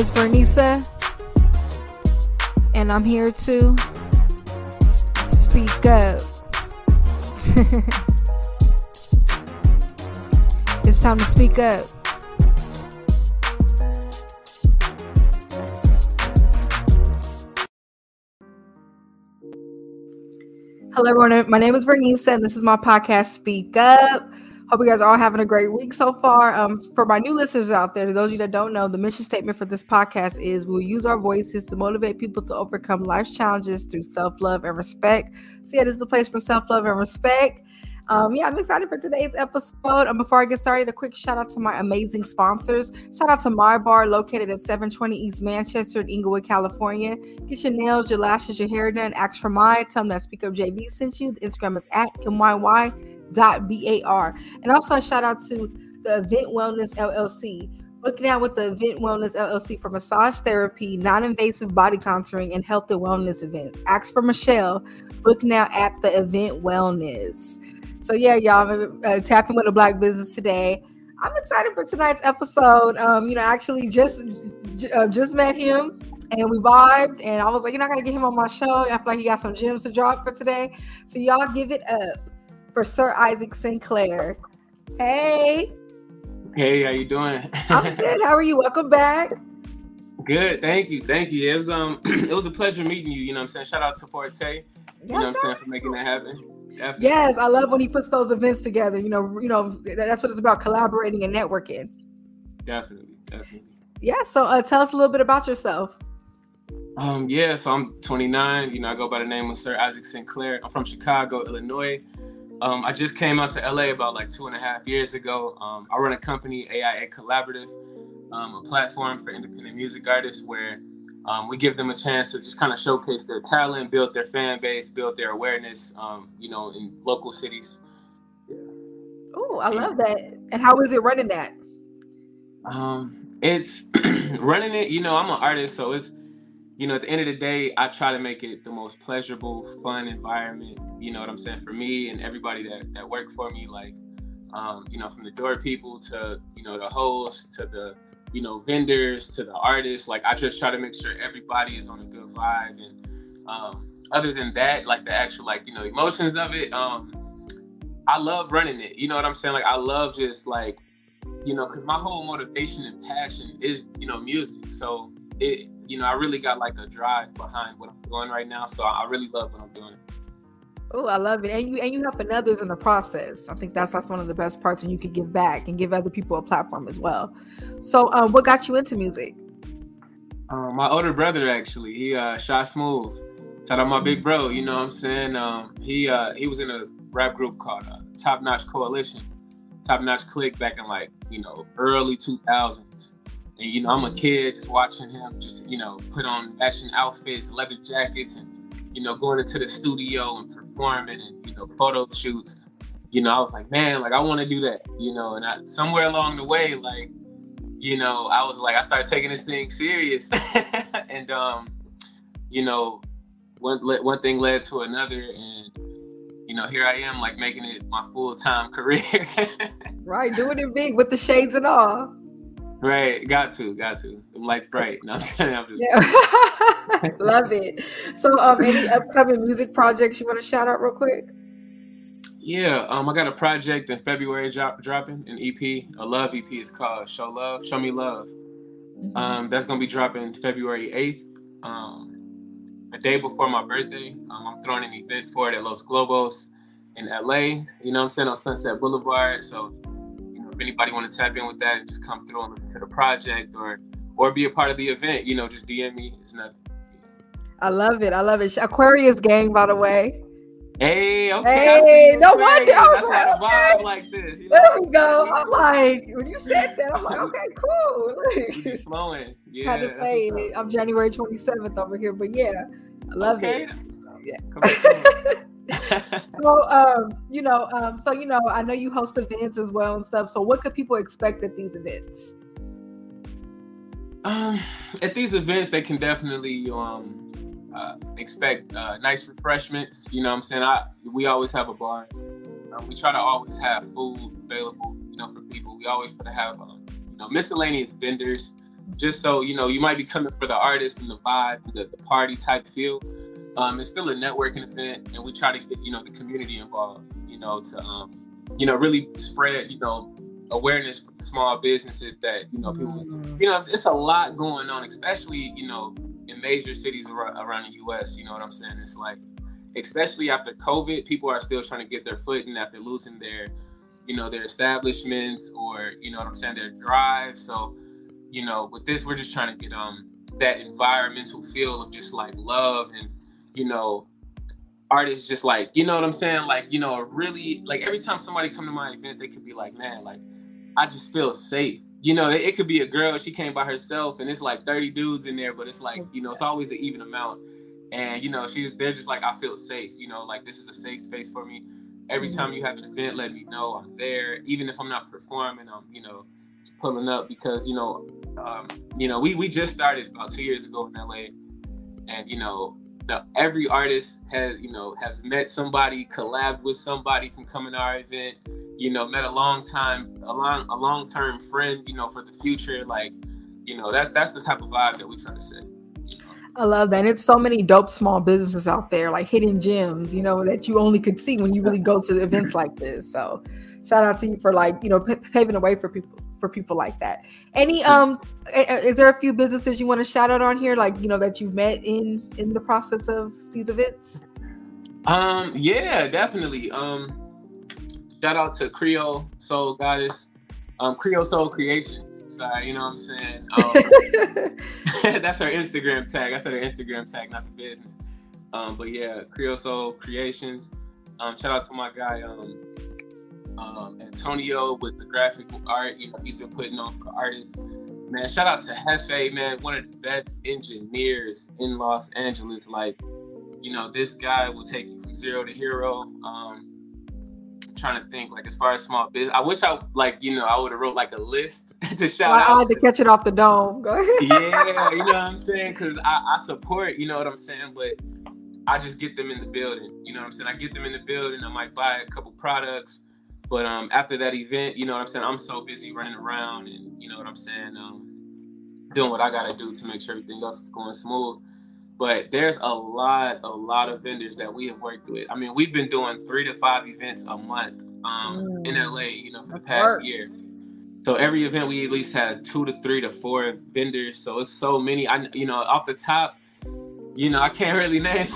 It's Vernisa, and I'm here to speak up. it's time to speak up. Hello, everyone. My name is Vernisa, and this is my podcast, Speak Up. Hope you guys are all having a great week so far. Um, for my new listeners out there, those of you that don't know, the mission statement for this podcast is we'll use our voices to motivate people to overcome life's challenges through self-love and respect. So yeah, this is a place for self-love and respect. Um, yeah, I'm excited for today's episode. Um, before I get started, a quick shout out to my amazing sponsors. Shout out to Myy Bar, located at 720 East Manchester in Inglewood, California. Get your nails, your lashes, your hair done. Ask for mine. Tell them that Speak Up JV sent you. The Instagram is at MYY bar. And also a shout out to the Event Wellness LLC. Looking out with the Event Wellness LLC for massage therapy, non-invasive body contouring, and health and wellness events. Ask for Michelle. Looking out at the Event Wellness. So yeah, y'all, uh, tapping with a black business today. I'm excited for tonight's episode. Um, you know, actually just uh, just met him and we vibed, and I was like, you're not gonna get him on my show. I feel like he got some gems to drop for today. So y'all give it up for Sir Isaac Sinclair. Hey. Hey, how you doing? I'm good. How are you? Welcome back. Good, thank you, thank you. It was um, it was a pleasure meeting you. You know, what I'm saying, shout out to Forte. You yeah, know, what I'm saying, for making that happen. Definitely. Yes, I love when he puts those events together. You know, you know, that's what it's about: collaborating and networking. Definitely, definitely. Yeah. So, uh, tell us a little bit about yourself. Um, yeah, so I'm 29. You know, I go by the name of Sir Isaac Sinclair. I'm from Chicago, Illinois. Um, I just came out to LA about like two and a half years ago. Um, I run a company, AIA Collaborative, um, a platform for independent music artists where um, we give them a chance to just kind of showcase their talent, build their fan base, build their awareness, um, you know, in local cities. Yeah. Oh, I love that. And how is it running that? Um, it's running it, you know, I'm an artist, so it's you know, at the end of the day, I try to make it the most pleasurable, fun environment. You know what I'm saying for me and everybody that that work for me. Like, um, you know, from the door people to you know the hosts to the you know vendors to the artists. Like, I just try to make sure everybody is on a good vibe. And um, other than that, like the actual like you know emotions of it, um, I love running it. You know what I'm saying? Like, I love just like you know, because my whole motivation and passion is you know music. So it you know, I really got like a drive behind what I'm doing right now. So I really love what I'm doing. Oh, I love it. And you and you helping others in the process. I think that's that's one of the best parts and you can give back and give other people a platform as well. So um what got you into music? Um, my older brother actually, he uh shot smooth. Shout out my big bro, you know what I'm saying? Um he uh he was in a rap group called uh, Top Notch Coalition. Top Notch Click back in like, you know, early 2000s. And you know, I'm a kid just watching him just, you know, put on matching outfits, leather jackets, and you know, going into the studio and performing and you know, photo shoots. You know, I was like, man, like I want to do that. You know, and I, somewhere along the way, like, you know, I was like, I started taking this thing serious, and um, you know, one one thing led to another, and you know, here I am, like making it my full time career. right, doing it big with the shades and all. Right, got to, got to. The lights bright. No, I'm just love it. So, um, any upcoming music projects you want to shout out real quick? Yeah, um, I got a project in February drop, dropping an EP, a love EP. is called "Show Love, Show Me Love." Mm-hmm. Um, that's gonna be dropping February eighth. Um, a day before my birthday. Um, I'm throwing an event for it at Los Globos in LA. You know, I'm saying on Sunset Boulevard. So if anybody want to tap in with that and just come through to the project or or be a part of the event, you know, just DM me. It's nothing. I love it. I love it. Aquarius gang, by the way. Hey, okay. Hey, no wonder. That's why the vibe like this. You know there we go. I'm like, when you said that, I'm like, okay, cool. flowing. Yeah. Had to it. I'm January 27th over here, but yeah, I love okay, it. Yeah. so um, you know, um, so you know, I know you host events as well and stuff. So what could people expect at these events? Um, at these events, they can definitely um uh, expect uh, nice refreshments. You know, what I'm saying I we always have a bar. Um, we try to always have food available. You know, for people. We always try to have um, you know miscellaneous vendors just so you know, you might be coming for the artist and the vibe, the, the party type feel. Um, it's still a networking event, and we try to get you know the community involved. You know, to um, you know really spread you know awareness for small businesses that you know people mm-hmm. you know it's a lot going on especially you know in major cities around, around the us you know what i'm saying it's like especially after covid people are still trying to get their footing after losing their you know their establishments or you know what i'm saying their drive so you know with this we're just trying to get um that environmental feel of just like love and you know artists just like you know what i'm saying like you know really like every time somebody come to my event they could be like man like I just feel safe. You know, it, it, could be a girl, she came by herself and it's like 30 dudes in there, but it's like, you know, it's always an even amount. And, you know, she's they're just like, I feel safe, you know, like this is a safe space for me. Every time you have an event, let me know I'm there. Even if I'm not performing, I'm, you know, pulling up because, you know, um, you know, we we just started about two years ago in LA. And, you know, the, every artist has, you know, has met somebody, collabed with somebody from coming to our event you know, met a long time, a long, a long term friend, you know, for the future. Like, you know, that's that's the type of vibe that we try to set. I love that. And it's so many dope small businesses out there, like hidden gems, you know, that you only could see when you really go to events like this. So, shout out to you for like, you know, p- paving the way for people for people like that. Any um, is there a few businesses you want to shout out on here, like you know, that you've met in in the process of these events? Um, yeah, definitely. Um, shout out to Creole Soul Goddess, um, Creole Soul Creations. Sorry, you know what I'm saying? Um, that's her Instagram tag. I said her Instagram tag, not the business. Um, but yeah, Creole Soul Creations. Um, shout out to my guy um, um, Antonio with the graphic art. You know, he's been putting on for artists. Man, shout out to Hefe, man, one of the best engineers in Los Angeles. Like, you know, this guy will take you from zero to hero. Um, trying to think like as far as small business. I wish I like you know I would have wrote like a list to shout well, out. I had to catch it off the dome. Go ahead. yeah, you know what I'm saying? Because I, I support, you know what I'm saying, but I just get them in the building. You know what I'm saying? I get them in the building. I might buy a couple products, but um after that event, you know what I'm saying? I'm so busy running around and you know what I'm saying, um doing what I gotta do to make sure everything else is going smooth but there's a lot, a lot of vendors that we have worked with. I mean, we've been doing three to five events a month um, mm. in LA, you know, for That's the past work. year. So every event we at least had two to three to four vendors. So it's so many. I, you know, off the top, you know, I can't really name.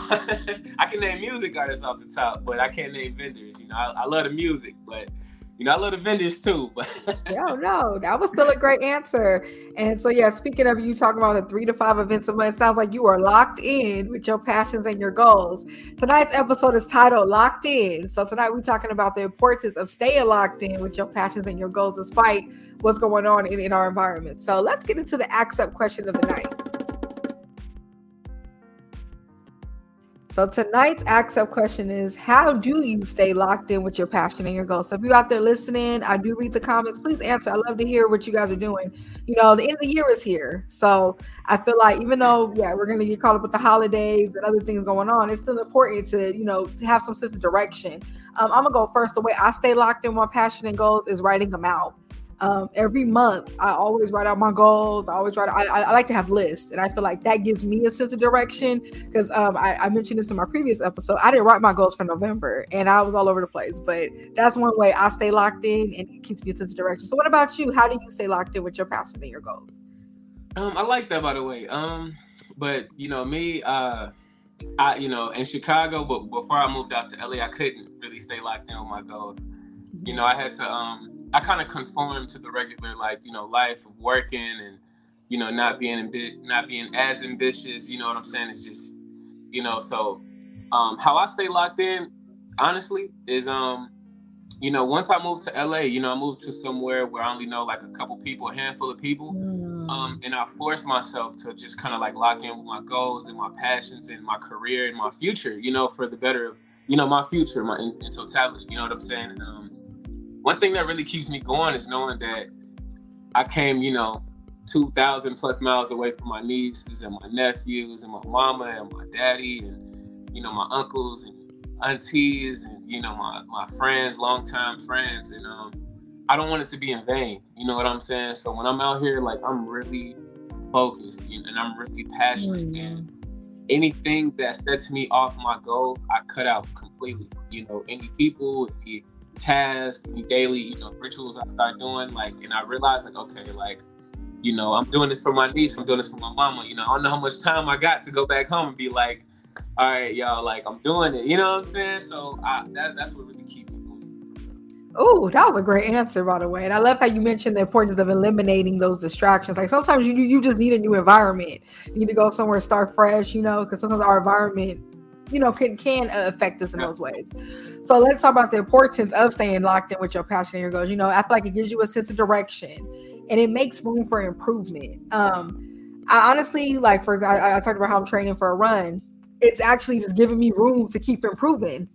I can name music artists off the top, but I can't name vendors. You know, I, I love the music, but you know, I love the vendors too. But no, oh, no, that was still a great answer. And so, yeah, speaking of you talking about the three to five events a month, sounds like you are locked in with your passions and your goals. Tonight's episode is titled "Locked In." So tonight we're talking about the importance of staying locked in with your passions and your goals, despite what's going on in, in our environment. So let's get into the accept question of the night. So tonight's accept question is how do you stay locked in with your passion and your goals? So if you're out there listening, I do read the comments. Please answer. I love to hear what you guys are doing. You know, the end of the year is here. So I feel like even though, yeah, we're gonna get caught up with the holidays and other things going on, it's still important to, you know, to have some sense of direction. Um, I'm gonna go first. The way I stay locked in my passion and goals is writing them out um, every month i always write out my goals. I always write I, I, like to have lists and i feel like that gives me a sense of direction because um, I, I, mentioned this in my previous episode i didn't write my goals for november and i was all over the place but that's one way i stay locked in and it keeps me a sense of direction. So what about you? How do you stay locked in with your passion and your goals? Um, i like that by the way. Um, but you know me uh, I, you know, in Chicago, but before I moved out to LA, I couldn't really stay locked in with my goals. You know, I had to um, I kind of conform to the regular like you know life of working and you know not being not being as ambitious. You know what I'm saying? It's just you know so um, how I stay locked in honestly is um you know once I moved to LA, you know I moved to somewhere where I only know like a couple people, a handful of people, mm. um, and I forced myself to just kind of like lock in with my goals and my passions and my career and my future. You know for the better of you know my future, my in, in totality. You know what I'm saying? And, um, one thing that really keeps me going is knowing that I came, you know, 2,000 plus miles away from my nieces and my nephews and my mama and my daddy and, you know, my uncles and aunties and, you know, my, my friends, longtime friends. And um, I don't want it to be in vain. You know what I'm saying? So when I'm out here, like, I'm really focused and I'm really passionate. Mm. And anything that sets me off my goals, I cut out completely. You know, any people, any tasks, any daily, you know, rituals I start doing, like, and I realized, like, okay, like, you know, I'm doing this for my niece, I'm doing this for my mama. You know, I don't know how much time I got to go back home and be like, all right, y'all, like, I'm doing it. You know what I'm saying? So I, that, that's what really keeps Oh, that was a great answer, by the way. And I love how you mentioned the importance of eliminating those distractions. Like sometimes you you just need a new environment. You need to go somewhere, start fresh, you know, because sometimes our environment, you know, can can affect us in those ways. So let's talk about the importance of staying locked in with your passion and your goals. You know, I feel like it gives you a sense of direction and it makes room for improvement. Um, I honestly like for I, I talked about how I'm training for a run. It's actually just giving me room to keep improving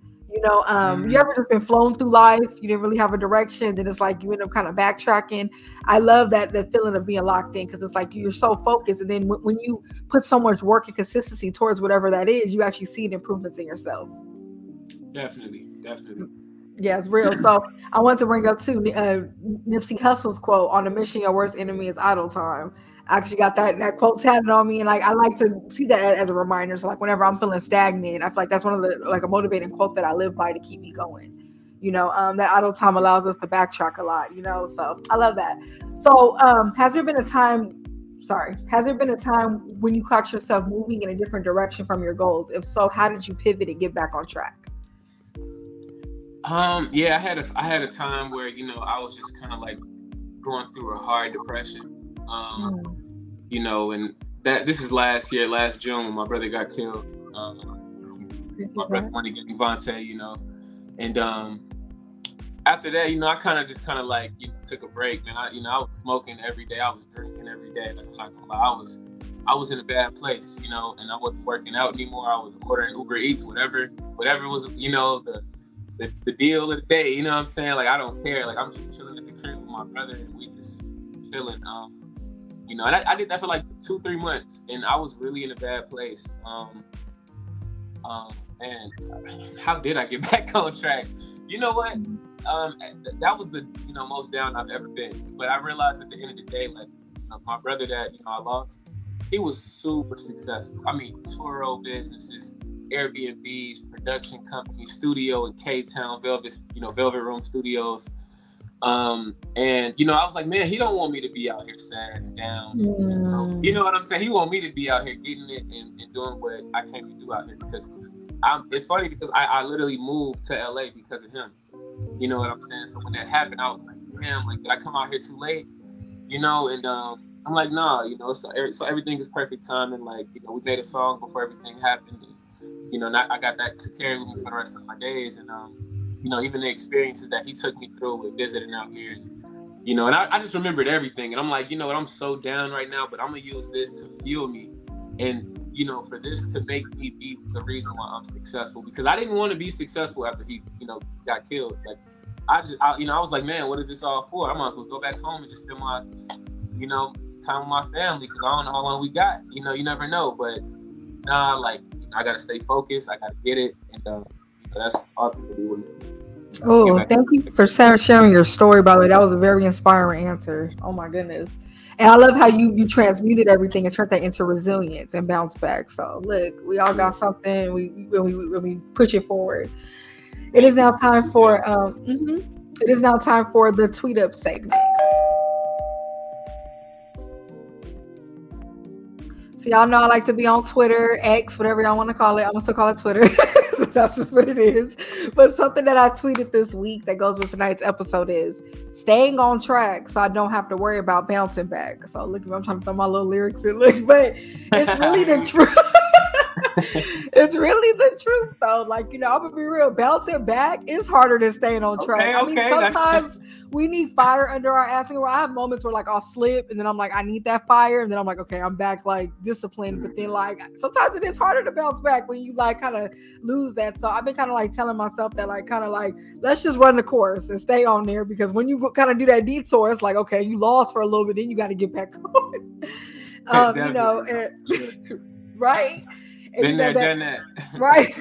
know, um, mm-hmm. you ever just been flown through life? You didn't really have a direction. Then it's like you end up kind of backtracking. I love that that feeling of being locked in because it's like you're so focused, and then w- when you put so much work and consistency towards whatever that is, you actually see improvements in yourself. Definitely, definitely. Yeah, it's real. So I want to bring up too uh, Nipsey Hussle's quote on the mission: "Your worst enemy is idle time." I actually got that that quote tatted on me, and like I like to see that as a reminder. So like whenever I'm feeling stagnant, I feel like that's one of the like a motivating quote that I live by to keep me going. You know, um, that idle time allows us to backtrack a lot. You know, so I love that. So um, has there been a time? Sorry, has there been a time when you caught yourself moving in a different direction from your goals? If so, how did you pivot and get back on track? Um, yeah, I had a I had a time where you know I was just kind of like going through a hard depression um, mm. You know, and that this is last year, last June, when my brother got killed. Um, my brother wanted to get Devontae, you know, and um, after that, you know, I kind of just kind of like you know, took a break, man. I, you know, I was smoking every day, I was drinking every day. I'm not gonna lie, I was, I was in a bad place, you know, and I wasn't working out anymore. I was ordering Uber Eats, whatever, whatever was, you know, the, the, the deal of the day. You know what I'm saying? Like I don't care. Like I'm just chilling at the crib with my brother, and we just chilling. Um, you know, and I, I, did that for like two, three months, and I was really in a bad place. Um, um, and how did I get back on track? You know what? Um, that was the you know most down I've ever been. But I realized at the end of the day, like know, my brother that you know I lost, he was super successful. I mean, Turo businesses, Airbnbs, production companies, studio in K Town, Velvet, you know, Velvet Room Studios. Um, and you know, I was like, man, he don't want me to be out here sad and down. And, you, know, you, know, what I'm saying? He want me to be out here getting it and, and doing what I came to do out here because I'm. It's funny because I, I literally moved to LA because of him. You know what I'm saying? So when that happened, I was like, damn, like did I come out here too late? You know, and um, I'm like, nah, you know, so so everything is perfect time and like, you know, we made a song before everything happened. And, you know, I, I got that to carry with me for the rest of my days, and um you know, even the experiences that he took me through with visiting out here. And, you know, and I, I just remembered everything. And I'm like, you know what, I'm so down right now, but I'm gonna use this to fuel me. And, you know, for this to make me be the reason why I'm successful. Because I didn't want to be successful after he, you know, got killed. Like I just I, you know, I was like, man, what is this all for? I might as well go back home and just spend my, you know, time with my family because I don't know how long we got. You know, you never know. But nah, like I gotta stay focused. I gotta get it, and uh, that's ultimately what. It. Oh, thank you for sharing your story. By the way, that was a very inspiring answer. Oh my goodness, and I love how you you transmuted everything and turned that into resilience and bounce back. So look, we all got something. We when we when we push it forward. It is now time for um. Mm-hmm. It is now time for the tweet up segment. So y'all know I like to be on Twitter, X, whatever y'all want to call it. I'm gonna still call it Twitter. That's just what it is. But something that I tweeted this week that goes with tonight's episode is staying on track so I don't have to worry about bouncing back. So look, if I'm trying to throw my little lyrics in, look, but it's really the truth. it's really the truth though. Like, you know, I'm gonna be real. Bouncing back is harder than staying on track. Okay, I mean, okay, sometimes we need fire under our ass. And I have moments where like I'll slip and then I'm like, I need that fire. And then I'm like, okay, I'm back like disciplined. But then like sometimes it is harder to bounce back when you like kind of lose that. So I've been kind of like telling myself that like kind of like let's just run the course and stay on there because when you kind of do that detour, it's like, okay, you lost for a little bit, then you got to get back on. um, you know, and, right? Been there, done that. Right.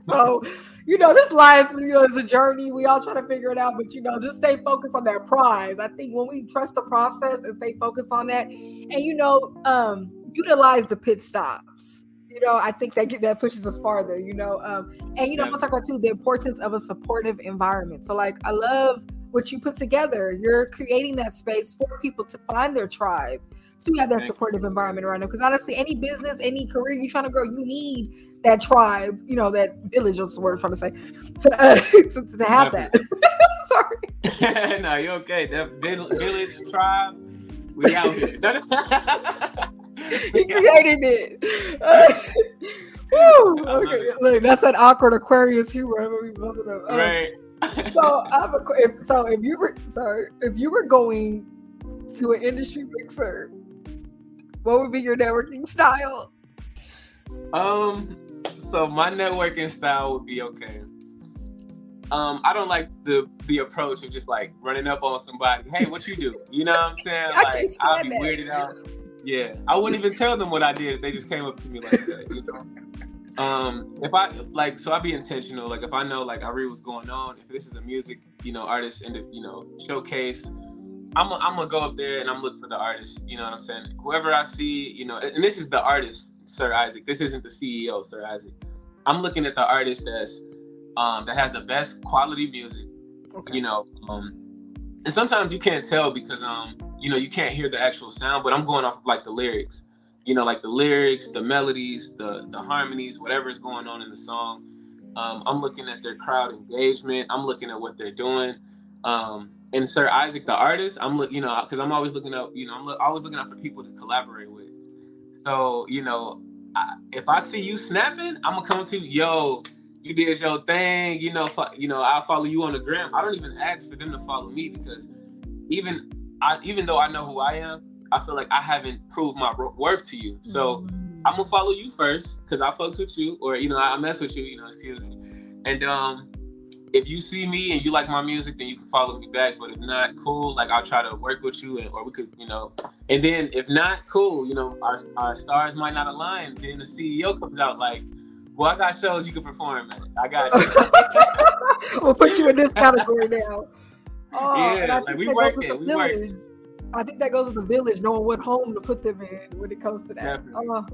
so, you know, this life, you know, is a journey. We all try to figure it out, but you know, just stay focused on that prize. I think when we trust the process and stay focused on that, and you know, um, utilize the pit stops. You know, I think that that pushes us farther. You know, um, and you know, I'm gonna talk about too the importance of a supportive environment. So, like, I love what you put together. You're creating that space for people to find their tribe to have that supportive environment around them. Because honestly, any business, any career you're trying to grow, you need that tribe, you know, that village. What's the word I'm trying to say? To, uh, to, to, have that. Sorry. no, you're okay. That village tribe, we out here. he created it. woo, okay, look, that's an awkward Aquarius humor. Um, right. so, I have a, if, so if you were sorry, if you were going to an industry mixer, what would be your networking style? Um, so my networking style would be okay. Um, I don't like the the approach of just like running up on somebody. Hey, what you do? You know what I'm saying? Like I'll be that. weirded out. Yeah, I wouldn't even tell them what I did. They just came up to me like that. You know. Um, if I like, so I'd be intentional. Like if I know like I read what's going on. If this is a music, you know, artist and you know showcase, I'm gonna go up there and I'm looking for the artist. You know what I'm saying? Whoever I see, you know, and this is the artist, Sir Isaac. This isn't the CEO, Sir Isaac. I'm looking at the artist that's um, that has the best quality music. Okay. You know, um, and sometimes you can't tell because um, you know, you can't hear the actual sound. But I'm going off of like the lyrics. You know, like the lyrics, the melodies, the the harmonies, whatever is going on in the song. Um, I'm looking at their crowd engagement. I'm looking at what they're doing. Um, and Sir Isaac, the artist, I'm look, you know, because I'm always looking up, you know, I'm always looking out for people to collaborate with. So, you know, I, if I see you snapping, I'm gonna come to you, yo, you did your thing, you know, fo- you know, I'll follow you on the gram. I don't even ask for them to follow me because even I, even though I know who I am, I feel like I haven't proved my worth to you. So mm-hmm. I'm gonna follow you first because I fucks with you, or you know, I mess with you, you know, excuse me, and um if you see me and you like my music, then you can follow me back. But if not, cool. Like I'll try to work with you, and, or we could, you know. And then if not, cool. You know, our our stars might not align. Then the CEO comes out like, "Well, I got shows you can perform at. I got you. we'll put you in this category now." Oh, yeah, like we working. We working. I think that goes with the village, knowing what home to put them in when it comes to that. Oh,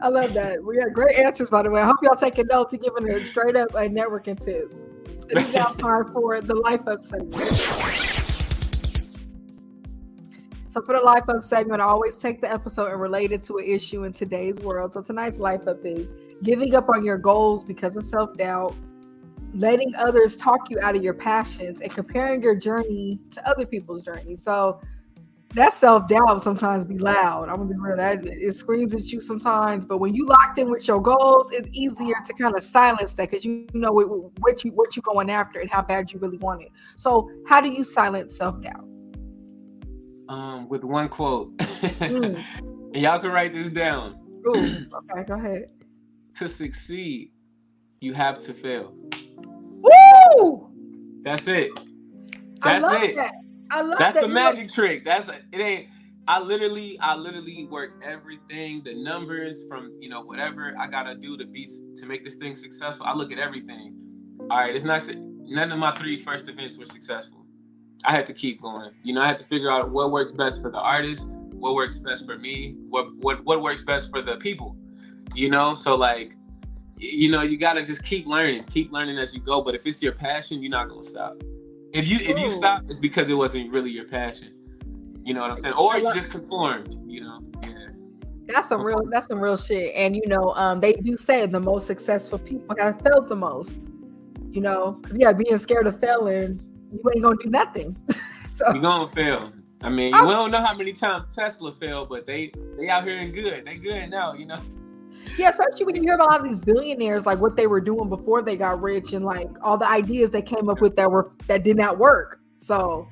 I love that. We had great answers, by the way. I hope y'all taking notes and giving it straight up uh, networking tips. And now time for the life up segment. So for the life up segment, I always take the episode and relate it to an issue in today's world. So tonight's life up is giving up on your goals because of self doubt, letting others talk you out of your passions, and comparing your journey to other people's journey. So that self doubt sometimes be loud. I'm gonna be real. That it screams at you sometimes, but when you locked in with your goals, it's easier to kind of silence that because you know what, what you what you going after and how bad you really want it. So, how do you silence self doubt? Um, with one quote, mm. and y'all can write this down. Ooh, okay, go ahead. To succeed, you have to fail. Woo! That's it. That's it. That. I love That's that the magic trick. That's the, it ain't I literally I literally work everything, the numbers from, you know, whatever I got to do to be to make this thing successful. I look at everything. All right, it's not none of my three first events were successful. I had to keep going. You know, I had to figure out what works best for the artist, what works best for me, what what what works best for the people. You know, so like you know, you got to just keep learning, keep learning as you go, but if it's your passion, you're not going to stop. If you if you stop, it's because it wasn't really your passion. You know what I'm saying? Or you just conformed. You know. Yeah. That's some real. That's some real shit. And you know, um, they do say the most successful people have felt the most. You know, because yeah, being scared of failing, you ain't gonna do nothing. so you gonna fail. I mean, I, we don't know how many times Tesla failed, but they they out here and good. They good now. You know. Yeah, especially when you hear about all these billionaires, like what they were doing before they got rich, and like all the ideas they came up with that were that did not work. So,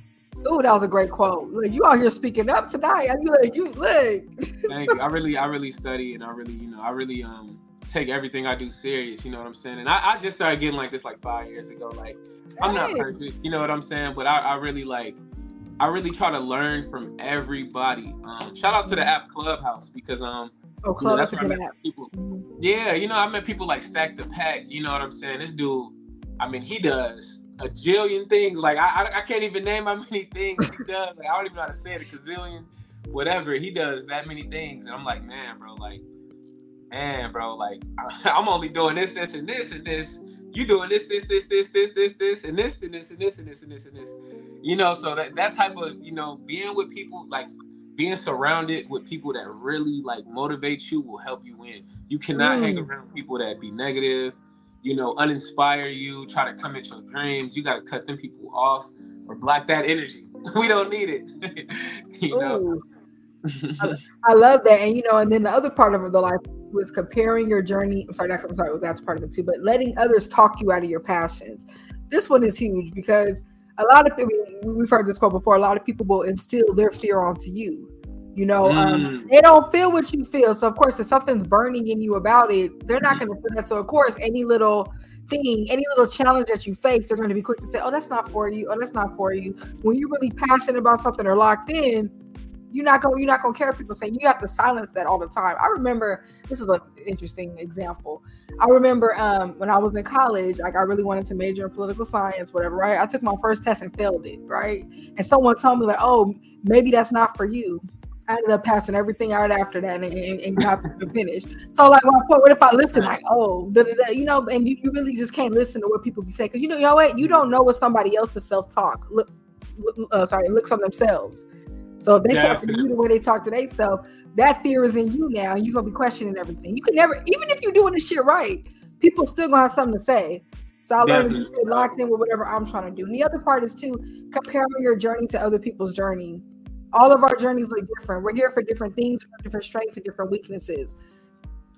oh, that was a great quote. Look, you out here speaking up tonight. I like you look. Thank you. I really, I really study, and I really, you know, I really um take everything I do serious. You know what I'm saying? And I, I just started getting like this like five years ago. Like I'm not perfect, you know what I'm saying? But I, I really like. I really try to learn from everybody. Um, shout out to the app Clubhouse because um Oh, you know, that's where I met people. Mm-hmm. Yeah, you know, I met people like Stack the Pack. You know what I'm saying? This dude, I mean, he does a jillion things. Like I, I, I can't even name how many things he does. Like I don't even know how to say it. A gazillion, whatever. He does that many things, and I'm like, man, bro, like, man, bro, like, I'm only doing this, this, and this, and this. You doing this, this, this, this, this, this, this, and this, and this, and this, and this, and this, and this. You know, so that that type of, you know, being with people like being surrounded with people that really like motivate you will help you win. You cannot mm. hang around people that be negative, you know, uninspire you, try to come at your dreams. You got to cut them people off or block that energy. we don't need it. you know. I, love that, and you know, and then the other part of the life was comparing your journey. I'm sorry, not, I'm sorry, that's part of it too. But letting others talk you out of your passions. This one is huge because a lot of people. We've heard this quote before. A lot of people will instill their fear onto you. You know, um, mm. um, they don't feel what you feel. So of course, if something's burning in you about it, they're not going to feel that. So of course, any little thing, any little challenge that you face, they're going to be quick to say, "Oh, that's not for you. Oh, that's not for you." When you're really passionate about something or locked in, you're not going. You're not going to care if people saying you have to silence that all the time. I remember this is an interesting example. I remember um, when I was in college, like I really wanted to major in political science, whatever. Right? I took my first test and failed it. Right? And someone told me like, "Oh, maybe that's not for you." I ended up passing everything out after that and, and, and got to finish. So like, well, what if I listen like, oh, da, da, da, you know, and you, you really just can't listen to what people be saying because you know, you know what, you don't know what somebody else's self talk look, uh, sorry, looks on themselves. So if they Definitely. talk to you the way they talk to themselves, that fear is in you now, and you're gonna be questioning everything. You can never, even if you're doing the shit right, people still gonna have something to say. So I learned to get locked in with whatever I'm trying to do. And the other part is too comparing your journey to other people's journey all of our journeys look different. We're here for different things, different strengths and different weaknesses.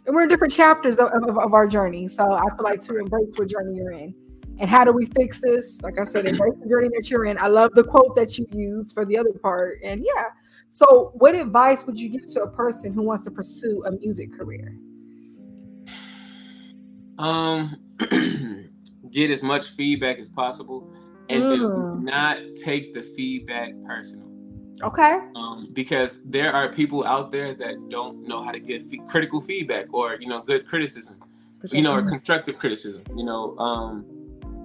And we're in different chapters of, of, of, our journey. So I feel like to embrace what journey you're in. And how do we fix this? Like I said, embrace the journey that you're in. I love the quote that you use for the other part. And yeah. So what advice would you give to a person who wants to pursue a music career? Um get as much feedback as possible and mm. do not take the feedback personal. Okay. Um, because there are people out there that don't know how to give f- critical feedback or you know good criticism, you know, or constructive criticism. You know, um,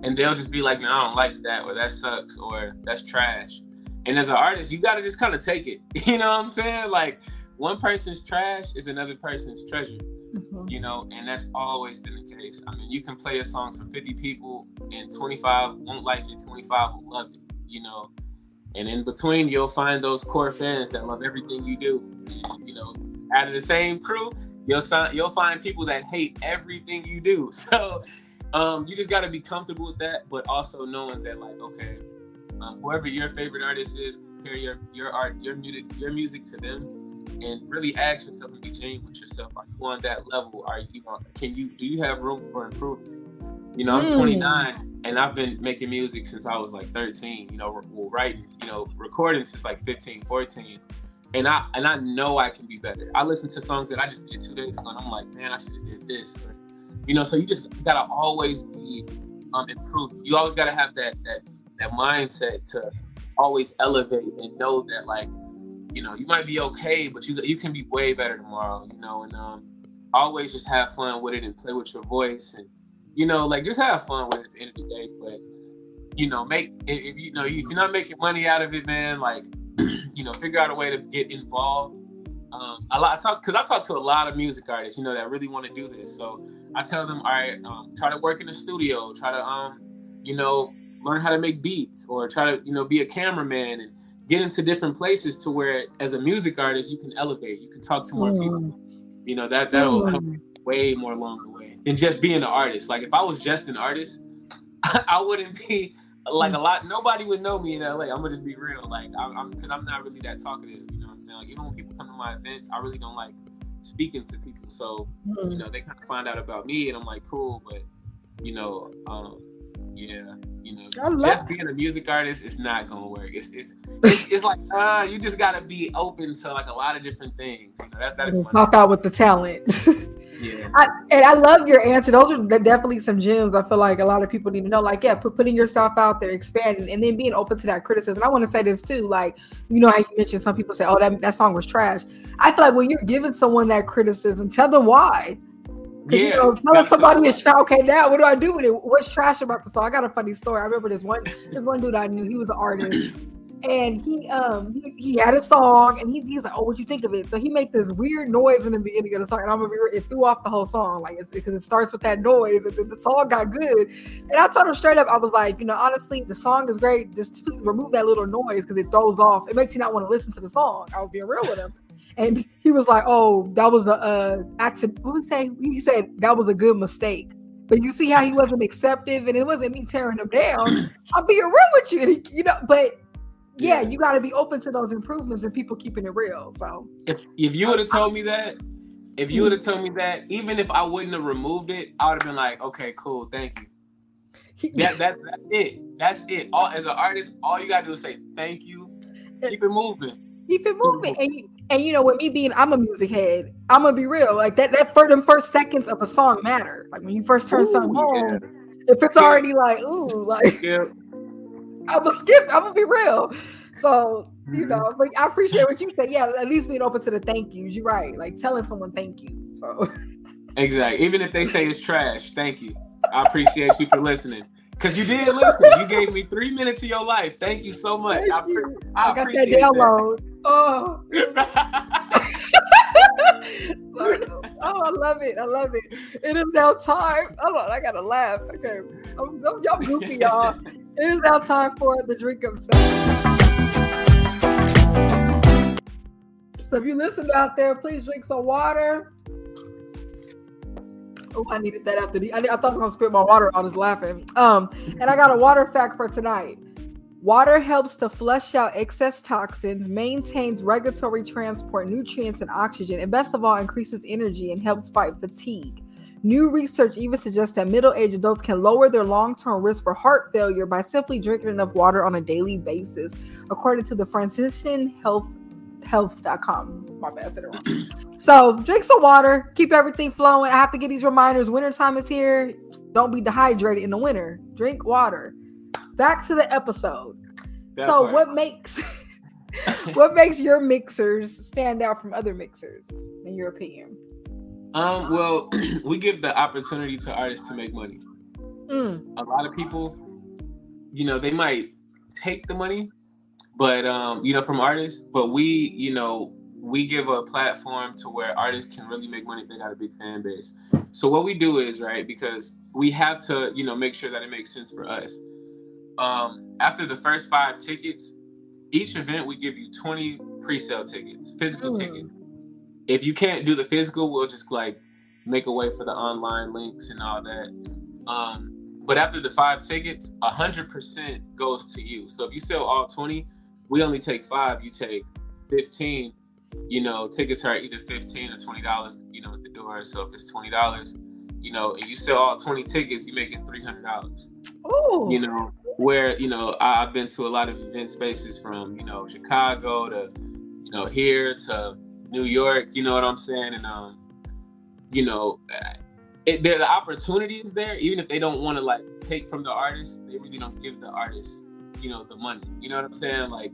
and they'll just be like, "No, I don't like that," or "That sucks," or "That's trash." And as an artist, you got to just kind of take it. You know what I'm saying? Like one person's trash is another person's treasure. Mm-hmm. You know, and that's always been the case. I mean, you can play a song for 50 people, and 25 won't like it, 25 will love it. You know, and in between, you'll find those core fans that love everything you do. And, you know, out of the same crew, you'll you'll find people that hate everything you do. So um, you just got to be comfortable with that, but also knowing that, like, okay, um, whoever your favorite artist is, compare your your art, your music, your music to them, and really ask yourself and be genuine with yourself. Are you on that level? Are you? Can you? Do you have room for improvement? You know, I'm mm. 29 and I've been making music since I was like 13. You know, well, writing, you know, recording since like 15, 14. And I and I know I can be better. I listen to songs that I just did two days ago, and I'm like, man, I should have did this. Or, you know, so you just gotta always be um improved. You always gotta have that that that mindset to always elevate and know that like, you know, you might be okay, but you you can be way better tomorrow. You know, and um, always just have fun with it and play with your voice and you know, like just have fun with it at the end of the day. But you know, make if, you know if you're not making money out of it, man, like you know, figure out a way to get involved. Um, a lot I talk because I talk to a lot of music artists, you know, that really want to do this. So I tell them, all right, um, try to work in the studio, try to um, you know, learn how to make beats, or try to you know be a cameraman and get into different places to where as a music artist you can elevate, you can talk to more mm. people. You know that that'll mm. help way more along the way than just being an artist. Like if I was just an artist, I wouldn't be like a lot. Nobody would know me in LA. I'm gonna just be real. Like I'm because I'm, I'm, not really that talkative. You know what I'm saying? Like even when people come to my events, I really don't like speaking to people. So you know they kind of find out about me, and I'm like, cool. But you know, um, yeah, you know, just being a music artist is not gonna work. It's it's it's, it's like uh, you just gotta be open to like a lot of different things. You know, that's that. Pop out with the talent. Yeah. I, and I love your answer. Those are definitely some gems. I feel like a lot of people need to know. Like, yeah, put, putting yourself out there, expanding, and then being open to that criticism. I want to say this too. Like, you know how you mentioned some people say, "Oh, that that song was trash." I feel like when you're giving someone that criticism, tell them why. Yeah, you know, telling somebody is trash. Okay, now what do I do with it? What's trash about the song? I got a funny story. I remember this one this one dude I knew. He was an artist, and he um he, he, had a song and he, he's like oh what you think of it so he made this weird noise in the beginning of the song and i'm gonna be it threw off the whole song like it's because it starts with that noise and then the song got good and i told him straight up i was like you know honestly the song is great just please remove that little noise because it throws off it makes you not want to listen to the song i was being real with him and he was like oh that was a uh accident what would say he said that was a good mistake but you see how he wasn't acceptive and it wasn't me tearing him down i'm being real with you he, you know but yeah, you got to be open to those improvements and people keeping it real. So if if you would have told me that, if you would have told me that, even if I wouldn't have removed it, I would have been like, okay, cool, thank you. That, that's that's it. That's it. All as an artist, all you gotta do is say thank you. Keep it moving. Keep it moving. And you, and you know, with me being, I'm a music head. I'm gonna be real. Like that, that for them first seconds of a song matter. Like when you first turn ooh, something on, yeah. if it's already like, ooh, like. Yeah I'm gonna skip. I'm gonna be real. So you mm-hmm. know, but I appreciate what you said. Yeah, at least being open to the thank yous. You're right. Like telling someone thank you. So exactly. Even if they say it's trash, thank you. I appreciate you for listening. Cause you did listen. You gave me three minutes of your life. Thank you so much. I, pre- I, I, got that download. That. Oh. oh, I love it. I love it. It is now time. Hold on, I gotta laugh. Okay. I'm, I'm, y'all goofy, y'all. It is now time for the drink of. So if you listened out there, please drink some water. Oh, I needed that after the. I, I thought I was gonna spit my water out. I was laughing. Um, and I got a water fact for tonight. Water helps to flush out excess toxins, maintains regulatory transport, nutrients, and oxygen, and best of all, increases energy and helps fight fatigue. New research even suggests that middle aged adults can lower their long term risk for heart failure by simply drinking enough water on a daily basis, according to the Franciscan Health health.com. My bad, I said it wrong. so drink some water, keep everything flowing. I have to get these reminders. Wintertime is here. Don't be dehydrated in the winter. Drink water. Back to the episode. That so part. what makes what makes your mixers stand out from other mixers, in your opinion? Um, well, we give the opportunity to artists to make money. Mm. A lot of people, you know, they might take the money, but um, you know, from artists, but we, you know, we give a platform to where artists can really make money if they got a big fan base. So what we do is right because we have to, you know, make sure that it makes sense for us. Um, after the first five tickets, each event we give you 20 pre-sale tickets, physical mm. tickets if you can't do the physical, we'll just like make a way for the online links and all that. Um, but after the five tickets, a hundred percent goes to you. So if you sell all twenty, we only take five. You take fifteen. You know, tickets are either fifteen or twenty dollars. You know, at the door. So if it's twenty dollars, you know, and you sell all twenty tickets, you make it three hundred dollars. Oh. You know, where you know I, I've been to a lot of event spaces from you know Chicago to you know here to New York, you know what I'm saying? And um, you know, it, there the opportunity is there, even if they don't want to like take from the artist, they really don't give the artist, you know, the money. You know what I'm saying? Like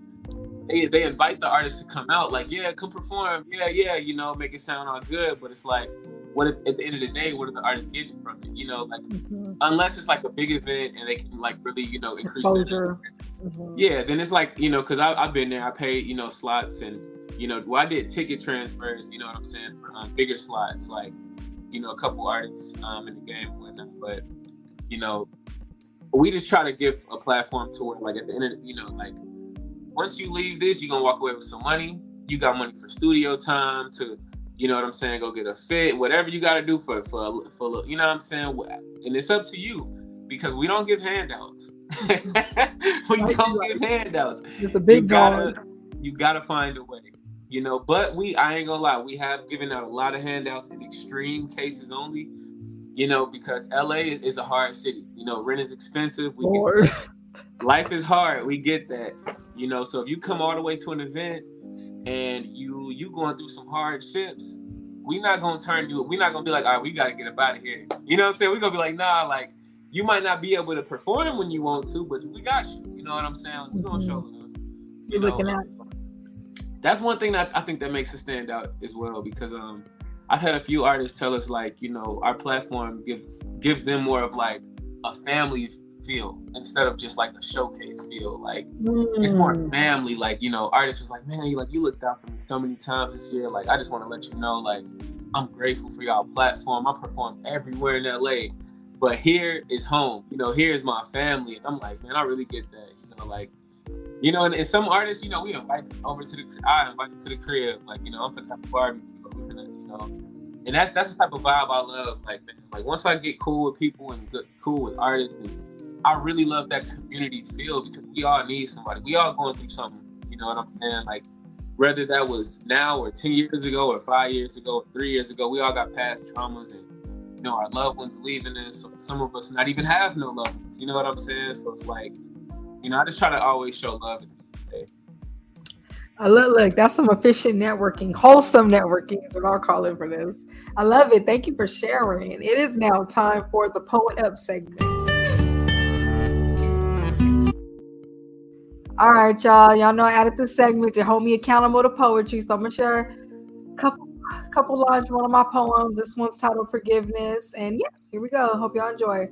they, they invite the artist to come out, like, yeah, come perform, yeah, yeah, you know, make it sound all good, but it's like, what if, at the end of the day, what are the artists getting from it? You know, like mm-hmm. unless it's like a big event and they can like really, you know, increase Exposure. Mm-hmm. Yeah, then it's like, you know, because I've been there, I paid, you know, slots and you know, well, I did ticket transfers, you know what I'm saying, for um, bigger slots, like, you know, a couple artists um, in the game and whatnot. But, you know, we just try to give a platform to where, like, at the end of, you know, like, once you leave this, you're going to walk away with some money. You got money for studio time to, you know what I'm saying, go get a fit, whatever you got to do for, for, for, you know what I'm saying? And it's up to you because we don't give handouts. we don't give handouts. It's a big you gotta, you gotta find a way you know. But we, I ain't gonna lie, we have given out a lot of handouts in extreme cases only, you know, because LA is a hard city. You know, rent is expensive. We get, life is hard. We get that, you know. So if you come all the way to an event and you you going through some hardships, we not gonna turn you. We not gonna be like, all right, we gotta get up out of here. You know what I'm saying? We gonna be like, nah, like you might not be able to perform when you want to, but we got you. You know what I'm saying? We gonna show love. You're know. That's one thing that I think that makes us stand out as well because um I've had a few artists tell us like you know our platform gives gives them more of like a family feel instead of just like a showcase feel. Like mm. it's more mm. family. Like you know, artists was like, man, you like you looked out for me so many times this year. Like I just want to let you know, like I'm grateful for y'all platform. I perform everywhere in LA, but here is home. You know, here is my family, and I'm like, man, I really get that. You know, like. You know, and, and some artists, you know, we invite over to the, I invite to the crib, like, you know, I'm gonna have a barbecue, gonna, you know, and that's that's the type of vibe I love. Like, man, like once I get cool with people and good, cool with artists and I really love that community feel because we all need somebody. We all going through something. You know what I'm saying? Like whether that was now or 10 years ago or five years ago or three years ago, we all got past traumas and you know our loved ones leaving us. Some of us not even have no loved ones. You know what I'm saying? So it's like, you know, I just try to always show love at the end of the day. Uh, look, look, that's some efficient networking, wholesome networking is what I'll call it for this. I love it. Thank you for sharing. It is now time for the Poet Up segment. All right, y'all. Y'all know I added this segment to hold me accountable to poetry. So I'm gonna share a couple couple lines from one of my poems. This one's titled Forgiveness. And yeah, here we go. Hope y'all enjoy.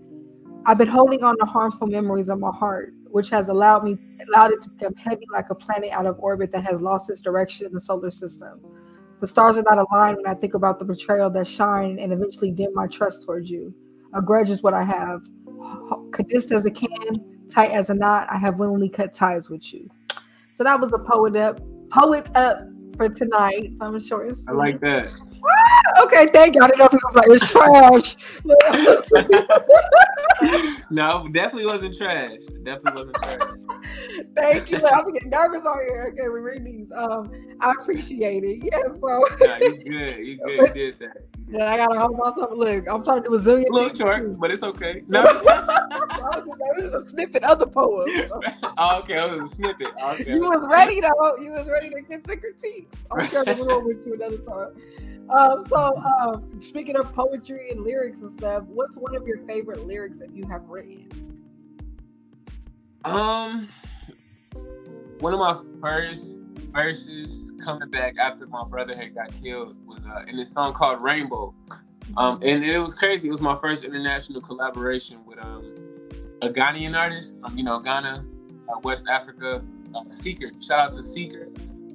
I've been holding on to harmful memories of my heart, which has allowed me allowed it to become heavy like a planet out of orbit that has lost its direction in the solar system. The stars are not aligned when I think about the betrayal that shine and eventually dim my trust towards you. A grudge is what I have. Condensed as a can, tight as a knot. I have willingly cut ties with you. So that was a poet up, poet up for tonight. So I'm short and sweet. I like that. Ah, okay, thank you. I didn't know if it was like it's trash. no, definitely wasn't trash. Definitely wasn't trash. thank you. I'm getting nervous on here. Okay, we read these. Um, I appreciate it. Yeah, so nah, you good. You good. You did that. Yeah, I gotta hold myself. Look, I'm trying to do a zillion. A little short, but it's okay. No, this is a snippet of the poem. oh, okay, it was a snippet. Okay. You was ready though. You was ready to get the critiques. I'm sure the room with you another time. Um, so, um, speaking of poetry and lyrics and stuff, what's one of your favorite lyrics that you have written? Um, one of my first verses coming back after my brother had got killed was uh, in this song called Rainbow. Um, and it was crazy. It was my first international collaboration with um, a Ghanaian artist, um, you know, Ghana, uh, West Africa, uh, Ciiker. Shout out to Ciiker.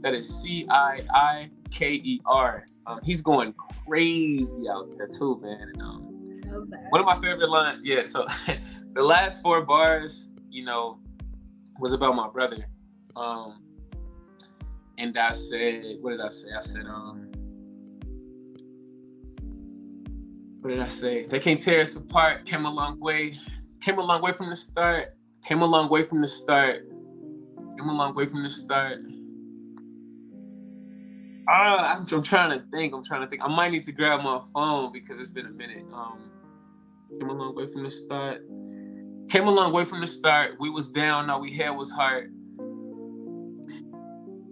That is C I I K E R. Um, he's going crazy out there too, man. And, um, one of my favorite lines, yeah. So the last four bars, you know, was about my brother. Um, and I said, what did I say? I said, um, what did I say? They can't tear us apart. Came a long way. Came a long way from the start. Came a long way from the start. Came a long way from the start. Ah, I'm, I'm trying to think. I'm trying to think. I might need to grab my phone because it's been a minute. Um, came a long way from the start. Came a long way from the start. We was down. All we had was heart.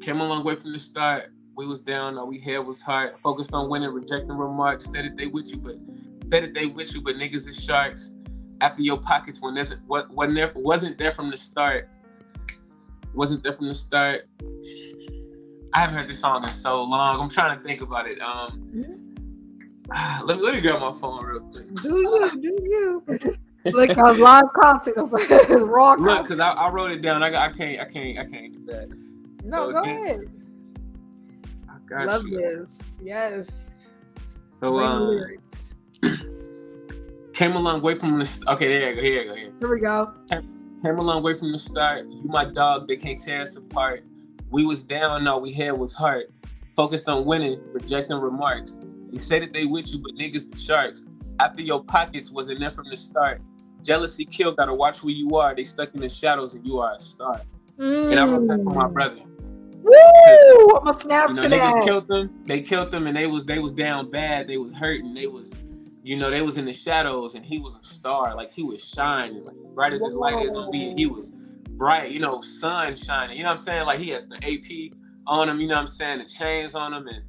Came a long way from the start. We was down, all we had was heart. Focused on winning, rejecting remarks. Said that they with you, but said that they with you, but niggas is sharks. After your pockets when there's what never wasn't there from the start. Wasn't there from the start. I haven't heard this song in so long. I'm trying to think about it. Um, let me let me grab my phone real quick. Do you? Do you? Look, I was live concert. raw. Look, because I, I, wrote it down. I, I can't. I can't. I can't do that. No, go ahead. I got Love you. this. Yes. So um, came a long way from the. Okay, there you go. Here you go. Here. Here we go. Came a long way from the start. You my dog. They can't tear us apart. We was down. All we had was heart. Focused on winning, rejecting remarks. You say that they with you, but niggas the sharks. After your pockets wasn't there from the start. Jealousy kill. Gotta watch who you are. They stuck in the shadows, and you are a star. Mm. And I wrote that for my brother. Woo! I'm a snap you know, to niggas killed them. They killed them, and they was they was down bad. They was hurting. They was, you know, they was in the shadows, and he was a star. Like he was shining, like bright as his light is on me. He was bright, you know, sun shining. You know what I'm saying? Like he had the AP on him. You know what I'm saying? The chains on him, and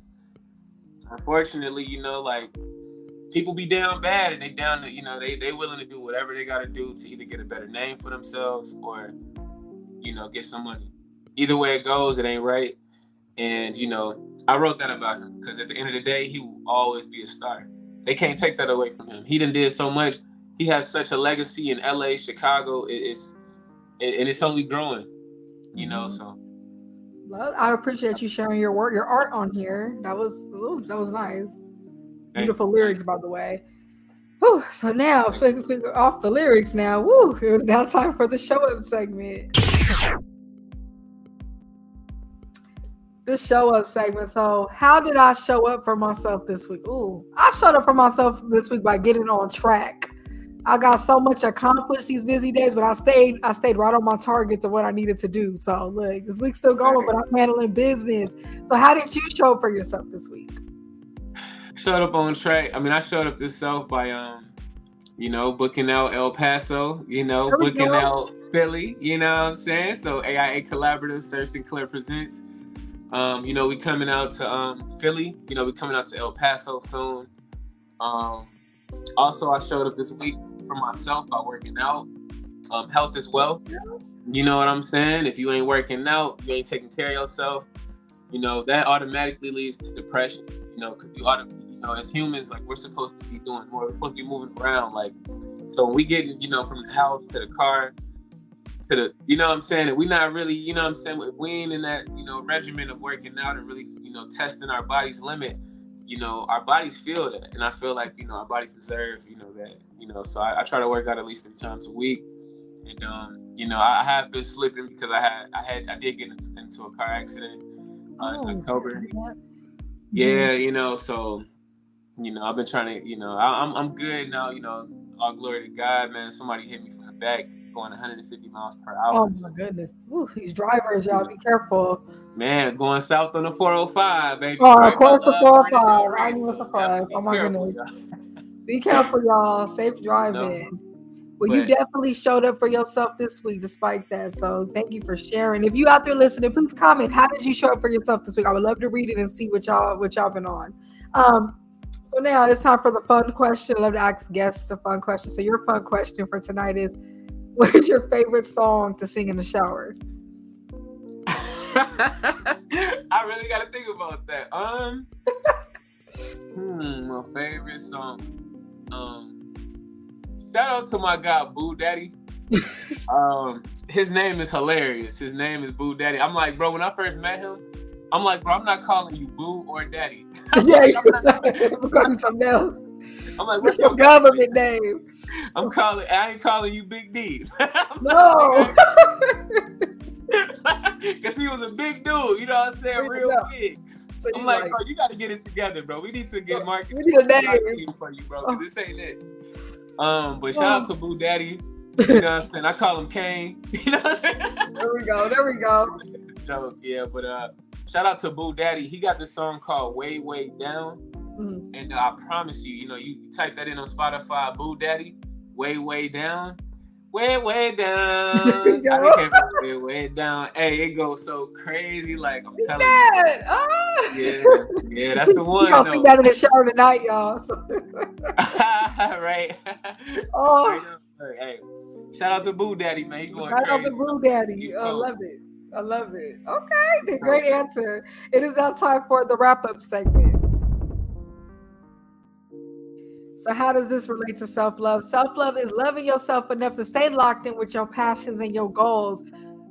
unfortunately, you know, like people be down bad and they down to, you know, they they willing to do whatever they gotta do to either get a better name for themselves or, you know, get some money. Either way it goes, it ain't right. And, you know, I wrote that about him because at the end of the day, he will always be a star. They can't take that away from him. He done did so much. He has such a legacy in LA, Chicago. It, it's and it's only growing, you know. So Well, I appreciate you sharing your work, your art on here. That was ooh, that was nice. Beautiful lyrics, by the way. Whew, so now, off the lyrics now. Woo, it was now time for the show up segment. The show up segment. So, how did I show up for myself this week? Ooh, I showed up for myself this week by getting on track. I got so much accomplished these busy days, but I stayed I stayed right on my targets of what I needed to do. So look, this week's still going, but I'm handling business. So how did you show up for yourself this week? showed up on track. I mean, I showed up this self by um, you know, booking out El Paso, you know, booking go. out Philly, you know what I'm saying? So AIA Collaborative, Sir Sinclair presents. Um, you know, we coming out to um Philly, you know, we coming out to El Paso soon. Um also I showed up this week for myself by working out. Um, health as well. You know what I'm saying? If you ain't working out, you ain't taking care of yourself, you know, that automatically leads to depression, you know, because you auto, you know, as humans, like we're supposed to be doing more, we're supposed to be moving around. Like, so we get, you know, from the house to the car to the, you know what I'm saying? And we not really, you know what I'm saying? We ain't in that, you know, regimen of working out and really, you know, testing our body's limit, you know, our bodies feel that. And I feel like, you know, our bodies deserve, you know, that, you know, so I, I try to work out at least three times a week. And, um, you know, I, I have been slipping because I had, I had, I did get into, into a car accident uh, Oh, in October. yeah. Yeah, you know, so you know, I've been trying to, you know, I, I'm I'm good now. You know, all glory to God, man. Somebody hit me from the back, going 150 miles per hour. Oh my goodness. Ooh, these drivers, y'all be careful. Man, going south on the 405, baby. Oh, Right of course the uh, 405, Brandon right with the five. be Oh my careful, goodness. y'all. Be careful, y'all. Safe driving. Well, you definitely showed up for yourself this week despite that. So thank you for sharing. If you out there listening, please comment. How did you show up for yourself this week? I would love to read it and see what y'all what y'all been on. Um, so now it's time for the fun question. I love to ask guests a fun question. So your fun question for tonight is what is your favorite song to sing in the shower? I really got to think about that. Um, hmm, my favorite song. Um, shout out to my guy Boo Daddy. um, his name is hilarious. His name is Boo Daddy. I'm like, bro, when I first met him, I'm like, bro, I'm not calling you Boo or Daddy. yeah, I'm, not- going something else. I'm like, What's your government name? I'm calling. I ain't calling you Big D. No. Because he was a big dude. You know what I'm saying? Real big. So I'm like, like, bro, you got to get it together, bro. We need to get marketing. we need a name. for you, bro. 'cause this ain't it. Um, but shout Oh. out to Boo Daddy. You know what I'm saying? I call him Kane. You know what I'm saying? There we go. There we go. It's a joke, yeah. But uh, shout out to Boo Daddy. He got this song called "Way Way Down," Mm. and uh, I promise you, you know, you type that in on Spotify, Boo Daddy, "Way Way Down." Way way down. I can't way way down. Hey, it goes so crazy. Like I'm telling you. Yeah. Ah. Yeah, yeah, that's the one. You gonna see that in the shower tonight, y'all. right. Oh, Hey, shout out to Boo Daddy, man. He going on crazy. the Blue Daddy. I love it. I love it. Okay, great answer. It is now time for the wrap up segment. So, how does this relate to self love? Self love is loving yourself enough to stay locked in with your passions and your goals.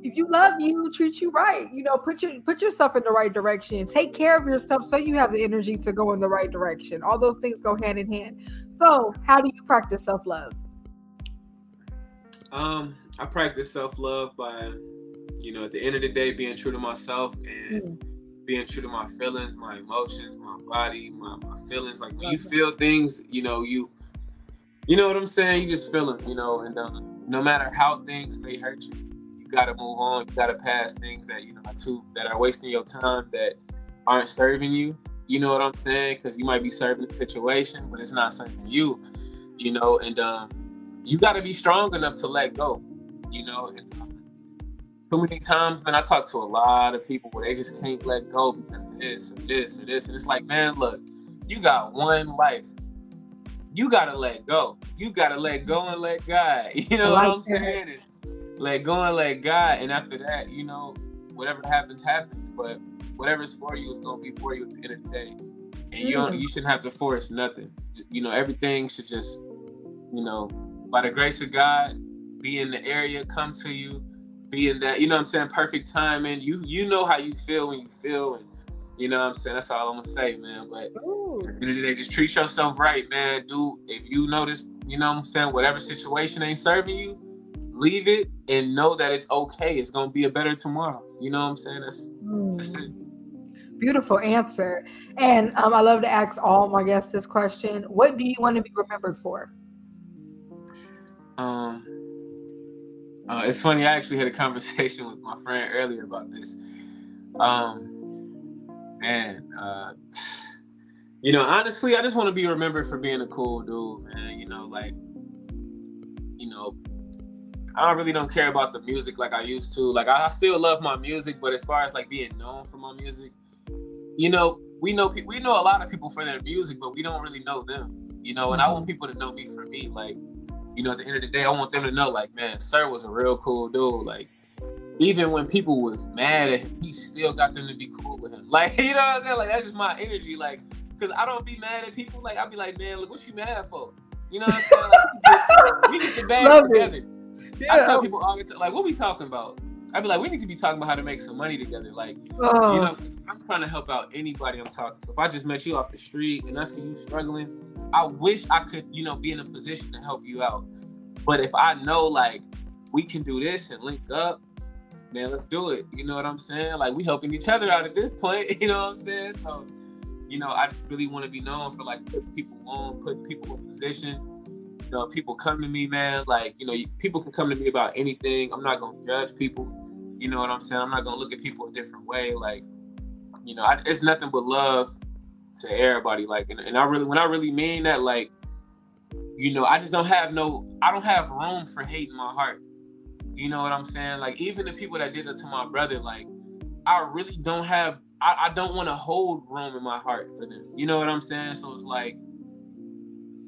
If you love you, treat you right. You know, put your put yourself in the right direction. Take care of yourself so you have the energy to go in the right direction. All those things go hand in hand. So, how do you practice self love? Um, I practice self love by, you know, at the end of the day, being true to myself and being true to my feelings, my emotions, my body, my, my feelings. Like when you feel things, you know, you, you know what I'm saying. You just feel them, you know, and um, no matter how things may hurt you, you gotta move on. You gotta pass things that you know are too that are wasting your time that aren't serving you. You know what I'm saying? Because you might be serving the situation, but it's not serving you. You know, and um, you got to be strong enough to let go. You know, and um, too many times, man, I talk to a lot of people where they just can't let go because of this or this or this, and it's like, man, look, You got one life. You gotta let go. You gotta let go and let God. You know like what I'm saying? And let go and let God. And after that, you know, whatever happens, happens. But whatever's for you is gonna be for you at the end of the day. And mm. you don't, you shouldn't have to force nothing. You know, everything should just, you know, by the grace of God, be in the area, come to you, be in that, you know what I'm saying, perfect timing. You you know how you feel when you feel and you know what I'm saying? That's all I'm gonna say, man. But Ooh. at the end of the day, just treat yourself right, man. Do if you notice, you know what I'm saying, whatever situation ain't serving you, leave it and know that it's okay. It's gonna be a better tomorrow. You know what I'm saying? That's mm. that's it. Beautiful answer. And um, I love to ask all my guests this question. What do you want to be remembered for? Um uh, it's funny, I actually had a conversation with my friend earlier about this. Um man, uh, you know, honestly, I just want to be remembered for being a cool dude, man. You know, like, you know, I really don't care about the music like I used to. Like, I, I still love my music, but as far as like being known for my music, you know, we know pe- we know a lot of people for their music, but we don't really know them. You know, and I want mm-hmm. people to know me for me. Like, you know, at the end of the day, I want them to know, like, man, Sir was a real cool dude. Like, even when people was mad at him, he still got them to be cool with him. Like, you know what I'm saying? Like, that's just my energy. Like, cause I don't be mad at people. Like, I'll be like, man, look, what you mad for? You know what I'm saying? Like, we, get, the bag Love together. Yeah. I tell people all the time, like, what we talking about? I'd be like, we need to be talking about how to make some money together. Like, oh. you know, I'm trying to help out anybody I'm talking to. If I just met you off the street and I see you struggling, I wish I could, you know, be in a position to help you out. But if I know like we can do this and link up, man, let's do it. You know what I'm saying? Like we helping each other out at this point. You know what I'm saying? So, you know, I just really want to be known for like putting people on, putting people in position. You know, people come to me, man. Like, you know, people can come to me about anything. I'm not gonna judge people. You know what I'm saying? I'm not gonna look at people a different way. Like, you know, I, it's nothing but love to everybody. Like, and, and I really, when I really mean that, like, you know, I just don't have no, I don't have room for hate in my heart. You know what I'm saying? Like even the people that did it to my brother, like I really don't have I, I don't want to hold room in my heart for them. You know what I'm saying? So it's like,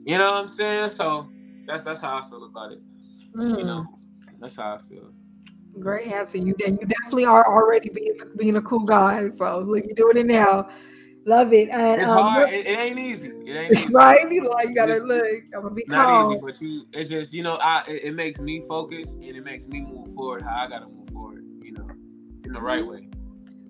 you know what I'm saying? So that's that's how I feel about it. Mm. You know, that's how I feel. Great answer. You you definitely are already being being a cool guy. So look, you're doing it now. Love it. And it's um, hard. It, it, ain't easy. It ain't easy. right. You know, you gotta look. I'm gonna be not calm. easy, but you. It's just you know, I it, it, makes me focus and it makes me move forward. How I gotta move forward. You know, in the right way.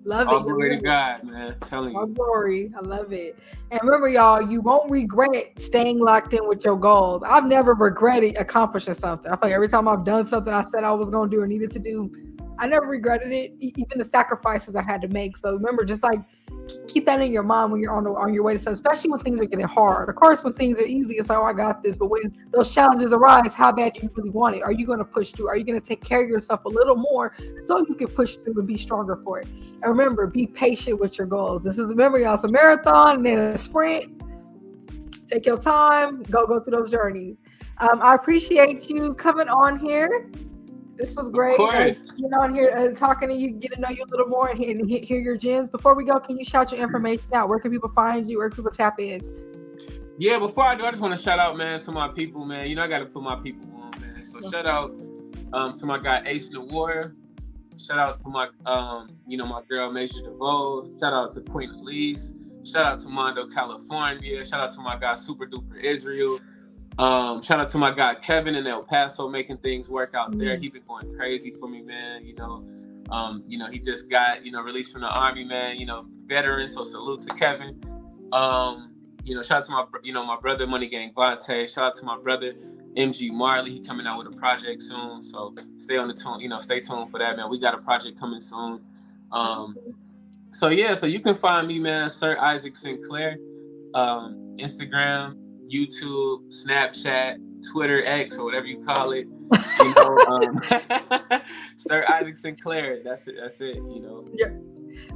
Love All it. glory to God, man. Telling All you. glory. I love it. And remember, y'all, you won't regret staying locked in with your goals. I've never regretted accomplishing something. I feel like every time I've done something I said I was going to do or needed to do, I never regretted it, even the sacrifices I had to make. So remember, just like keep that in your mind when you're on the, on your way to something, especially when things are getting hard. Of course, when things are easy, it's like, oh, I got this. But when those challenges arise, how bad do you really want it? Are you going to push through? Are you going to take care of yourself a little more so you can push through and be stronger for it? And remember, be patient with your goals. This is remember, y'all, it's a marathon and then a sprint. Take your time, go go through those journeys. Um, I appreciate you coming on here. This was great. Uh, you on here uh, talking to you, get to know you a little more, and hear, and hear your gems. Before we go, can you shout your information out? Where can people find you? Where can people tap in? Yeah, before I do, I just want to shout out, man, to my people, man. You know, I got to put my people on, man. So shout out um, to my guy Ace the Warrior. Shout out to my, um, you know, my girl Major DeVoe. Shout out to Queen Elise. Shout out to Mondo, California. Shout out to my guy Super Duper Israel. Um, shout out to my guy Kevin in El Paso making things work out there. Mm-hmm. He been going crazy for me, man. You know, um, you know, he just got, you know, released from the army, man, you know, veteran. So salute to Kevin. Um, you know, shout out to my, you know, my brother Money Gang Vontae. Shout out to my brother MG Marley. He coming out with a project soon. So stay on the tune, you know, stay tuned for that, man. We got a project coming soon. Um, so yeah, so you can find me, man, Sir Isaac Sinclair, um, Instagram, YouTube, Snapchat, Twitter, X, or whatever you call it. You know, um, Sir Isaac Sinclair. That's it. That's it. You know. Yeah.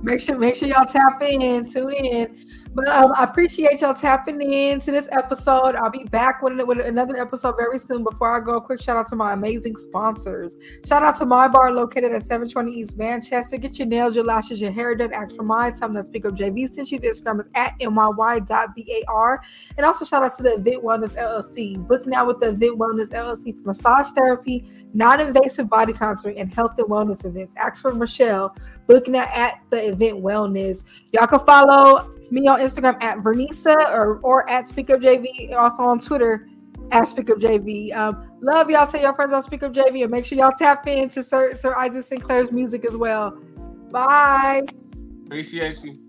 Make sure, make sure y'all tap in, tune in. But um, I appreciate y'all tapping in to this episode. I'll be back with, with another episode very soon. Before I go, quick shout out to my amazing sponsors. Shout out to Myy Bar located at 720 East Manchester. Get your nails, your lashes, your hair done. Ask for my time. That Speak Up JV. Since you Instagram is at myy.bar. And also shout out to the Event Wellness LLC. Book now with the Event Wellness LLC for massage therapy, non-invasive body contouring, and health and wellness events. Ask for Michelle. Book now at the Event Wellness. Y'all can follow me on Instagram at Vernisa or, or at Speak Up JV. Also on Twitter at Speak Up JV. Um, love y'all. Tell your friends on Speak Up JV and make sure y'all tap into Sir, Sir Isaac Sinclair's music as well. Bye. Appreciate you.